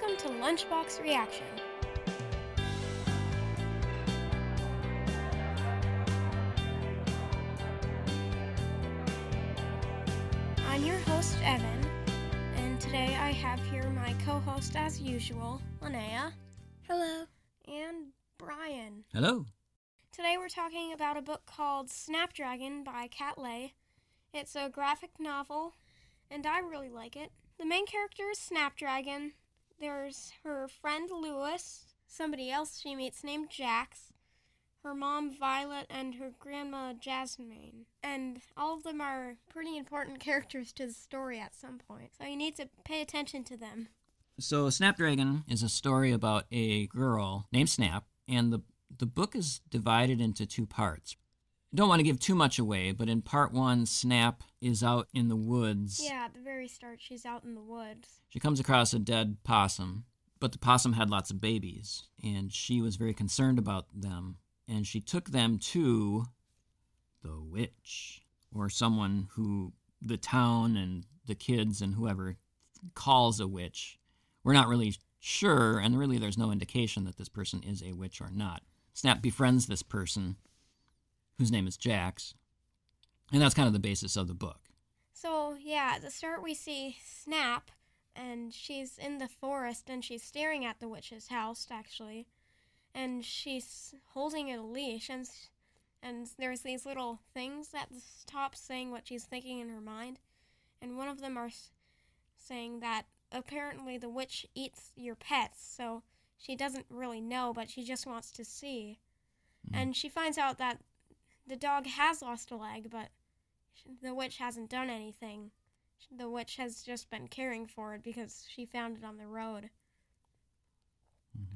Welcome to Lunchbox Reaction. I'm your host, Evan, and today I have here my co host, as usual, Linnea. Hello. And Brian. Hello. Today we're talking about a book called Snapdragon by Kat Leyh. It's a graphic novel, and I really like it. The main character is Snapdragon. There's her friend Lewis, somebody else she meets named Jax, her mom Violet, and her grandma Jasmine. And all of them are pretty important characters to the story at some point, so you need to pay attention to them. So, Snapdragon is a story about a girl named Snap, and the the book is divided into two parts. Don't want to give too much away, but in part one, Snap is out in the woods. Yeah, the very start, she's out in the woods. She comes across a dead possum, but the possum had lots of babies, and she was very concerned about them. And she took them to the witch, or someone who the town and the kids and whoever calls a witch. We're not really sure, and really there's no indication that this person is a witch or not. Snap befriends this person, whose name is Jax, and that's kind of the basis of the book. So, yeah, at the start, we see Snap, and she's in the forest and she's staring at the witch's house, actually. And she's holding a leash, and, and there's these little things at the top saying what she's thinking in her mind. And one of them are saying that apparently the witch eats your pets, so she doesn't really know, but she just wants to see. Mm. And she finds out that the dog has lost a leg, but the witch hasn't done anything. The witch has just been caring for it because she found it on the road.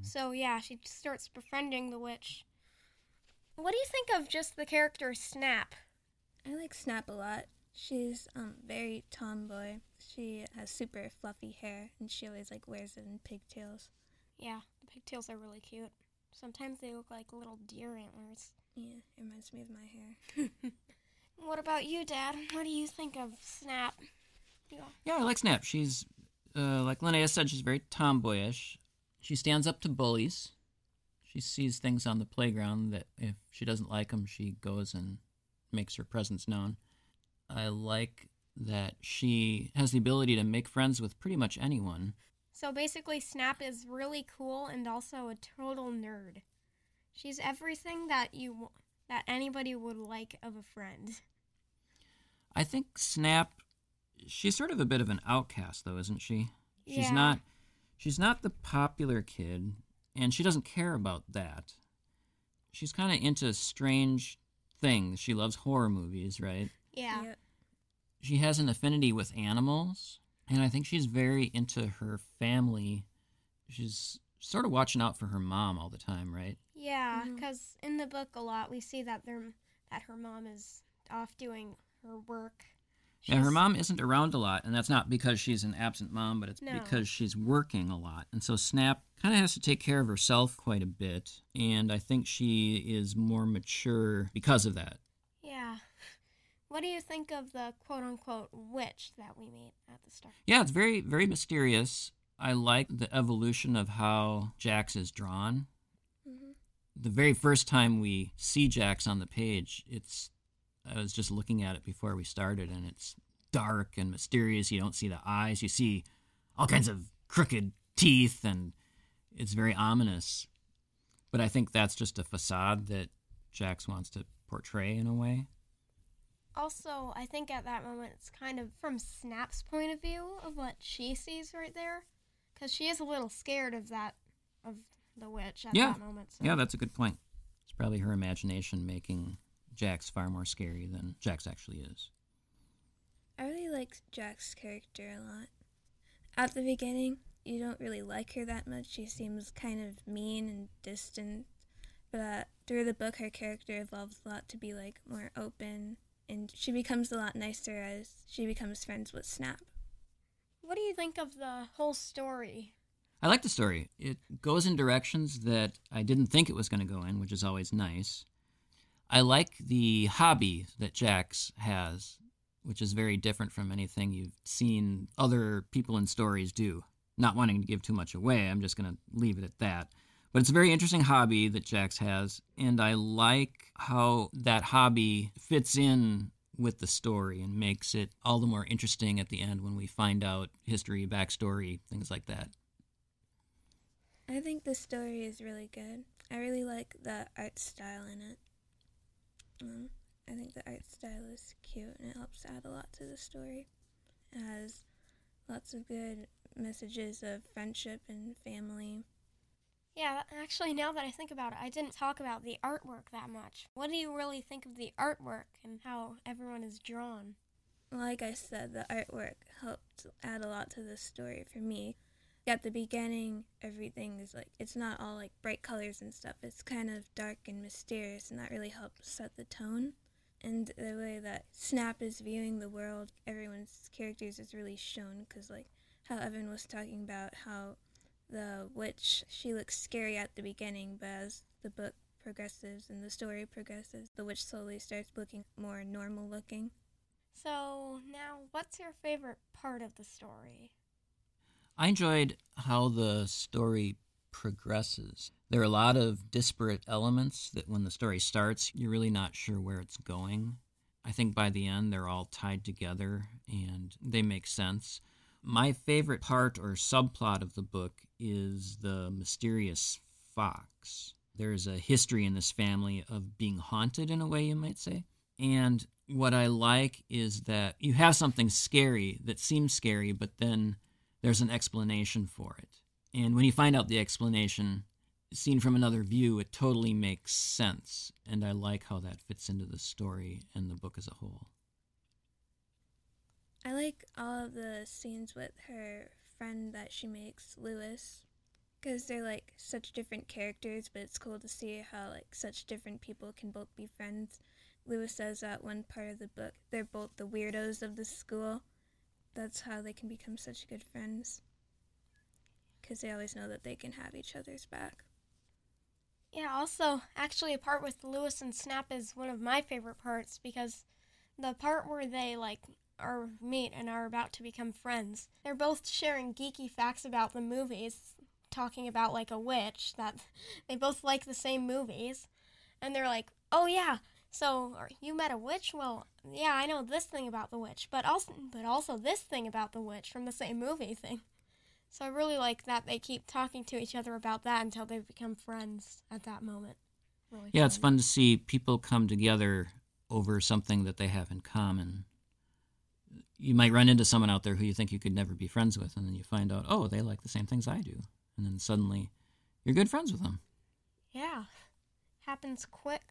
So yeah, she starts befriending the witch. What do you think of just the character Snap? I like Snap a lot. She's um very tomboy. She has super fluffy hair and she always like wears it in pigtails. Yeah, the pigtails are really cute. Sometimes they look like little deer antlers. Yeah, it reminds me of my hair. What about you, Dad? What do you think of Snap? Yeah. Yeah, I like Snap. She's, uh, like Linnea said, she's very tomboyish. She stands up to bullies. She sees things on the playground that if she doesn't like them, she goes and makes her presence known. I like that she has the ability to make friends with pretty much anyone. So basically, Snap is really cool and also a total nerd. She's everything that you that anybody would like of a friend. I think Snap, she's sort of a bit of an outcast, though, isn't she? She's Yeah. not. She's not the popular kid, and she doesn't care about that. She's kind of into strange things. She loves horror movies, right? Yeah. Yep. She has an affinity with animals, and I think she's very into her family. She's sort of watching out for her mom all the time, right? Yeah, mm-hmm. because in the book a lot we see that their that her mom is off doing her work. Yeah, her mom isn't around a lot, and that's not because she's an absent mom, but it's No. because she's working a lot. And so Snap kind of has to take care of herself quite a bit, and I think she is more mature because of that. Yeah. What do you think of the quote unquote witch that we meet at the start? Yeah, it's very, very mysterious. I like the evolution of how Jax is drawn. Mhm. The very first time we see Jax on the page, it's I was just looking at it before we started, and it's dark and mysterious. You don't see the eyes. You see all kinds of crooked teeth, and it's very ominous. But I think that's just a facade that Jax wants to portray in a way. Also, I think at that moment it's kind of from Snap's point of view of what she sees right there, because she is a little scared of that of the witch at Yeah. that moment. So. Yeah, that's a good point. It's Probably her imagination making Jax far more scary than Jax actually is. I really like Jax's character a lot. At the beginning, you don't really like her that much. She seems kind of mean and distant. But uh, through the book, her character evolves a lot to be like more open, and she becomes a lot nicer as she becomes friends with Snap. What do you think of the whole story? I like the story. It goes in directions that I didn't think it was going to go in, which is always nice. I like the hobby that Jax has, which is very different from anything you've seen other people in stories do. Not wanting to give too much away, I'm just going to leave it at that. But it's a very interesting hobby that Jax has, and I like how that hobby fits in with the story and makes it all the more interesting at the end when we find out history, backstory, things like that. I think the story is really good. I really like the art style in it. Um, I think the art style is cute and it helps add a lot to the story. It has lots of good messages of friendship and family. Yeah, actually, now that I think about it, I didn't talk about the artwork that much. What do you really think of the artwork and how everyone is drawn? Like I said, the artwork helped add a lot to the story for me. At the beginning, everything is like, it's not all like bright colors and stuff. It's kind of dark and mysterious, and that really helps set the tone. And the way that Snap is viewing the world, everyone's characters is really shown because, like, how Evan was talking about how the witch she looks scary at the beginning, but as the book progresses and the story progresses, the witch slowly starts looking more normal looking. So, now what's your favorite part of the story? I enjoyed how the story progresses. There are a lot of disparate elements that when the story starts, you're really not sure where it's going. I think by the end, they're all tied together and they make sense. My favorite part or subplot of the book is the mysterious fox. There's a history in this family of being haunted, in a way, you might say. And what I like is that you have something scary that seems scary, but then there's an explanation for it. And when you find out the explanation, seen from another view, it totally makes sense. And I like how that fits into the story and the book as a whole. I like all of the scenes with her friend that she makes, Lewis, because they're like such different characters, but it's cool to see how like such different people can both be friends. Lewis says that one part of the book, they're both the weirdos of the school. That's how they can become such good friends. Because they always know that they can have each other's back. Yeah, also, actually, a part with Lewis and Snap is one of my favorite parts because the part where they, like, are meet and are about to become friends. They're both sharing geeky facts about the movies, talking about like a witch that they both like the same movies. And they're like, "Oh yeah, so you met a witch? Well, yeah, I know this thing about the witch, but also but also this thing about the witch from the same movie thing." So I really like that they keep talking to each other about that until they become friends at that moment. Really yeah, fun. it's fun to see people come together over something that they have in common you might run into someone out there who you think you could never be friends with, and then you find out, oh, they like the same things I do, and then suddenly you're good friends with them. Yeah, happens quick.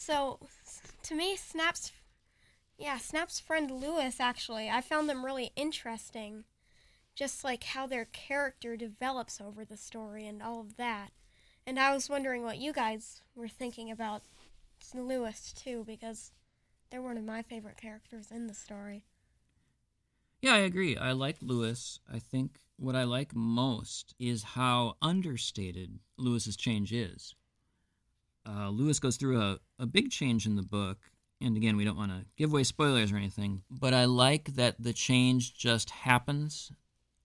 So, to me, Snap's, yeah, Snap's friend Lewis. Actually, I found them really interesting, just like how their character develops over the story and all of that. And I was wondering what you guys were thinking about Lewis too, because they're one of my favorite characters in the story. Yeah, I agree. I like Lewis. I think what I like most is how understated Lewis's change is. Uh, Lewis goes through a, a big change in the book. And again, we don't want to give away spoilers or anything, but I like that the change just happens.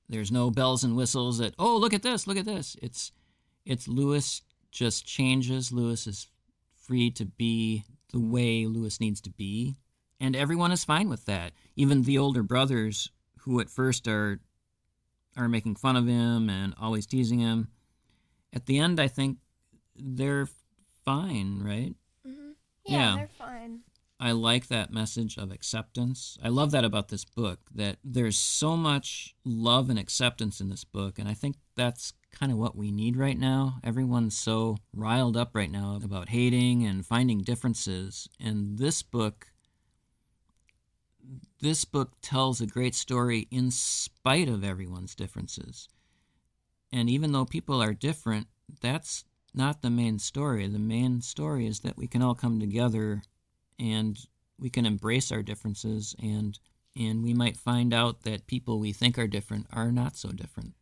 There's no bells and whistles that, oh, look at this, look at this. It's, it's Lewis just changes. Lewis is free to be the way Lewis needs to be and everyone is fine with that. Even the older brothers, who at first are are making fun of him and always teasing him, at the end, I think they're fine, right? Mm-hmm. Yeah, yeah, they're fine. I like that message of acceptance. I love that about this book that there's so much love and acceptance in this book, and I think that's kind of what we need right now. Everyone's so riled up right now about hating and finding differences. And this book this book tells a great story in spite of everyone's differences. And even though people are different, that's not the main story. The main story is that we can all come together and we can embrace our differences and and we might find out that people we think are different are not so different.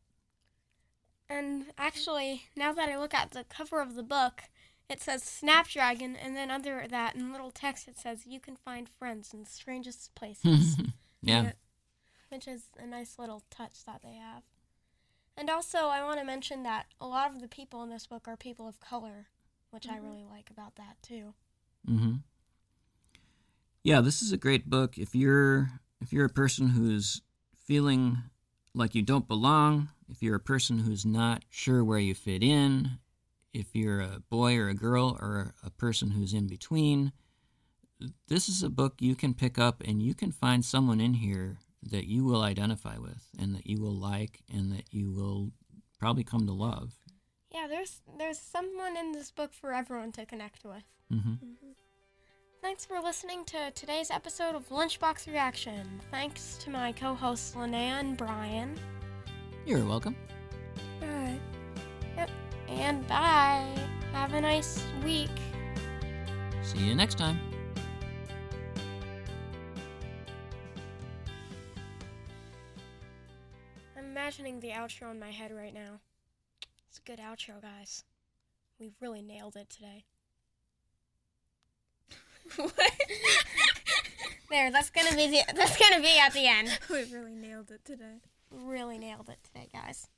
And actually, now that I look at the cover of the book, it says Snapdragon, and then under that, in little text, it says you can find friends in the strangest places. yeah. Which is a nice little touch that they have. And also, I want to mention that a lot of the people in this book are people of color, which I really like about that too. Mm-hmm. Yeah, this is a great book. If you're if you're a person who's feeling like you don't belong, if you're a person who's not sure where you fit in, if you're a boy or a girl or a person who's in between, this is a book you can pick up and you can find someone in here that you will identify with and that you will like and that you will probably come to love. Yeah, there's there's someone in this book for everyone to connect with. hmm Thanks for listening to today's episode of Lunchbox Reaction. Thanks to my co-hosts Linnea and Brian. You're welcome. Bye. Yep. And bye. Have a nice week. See you next time. I'm imagining the outro in my head right now. It's a good outro, guys. We really nailed it today. what? There, that's gonna be the that's gonna be at the end. we really nailed it today. Really nailed it today, guys.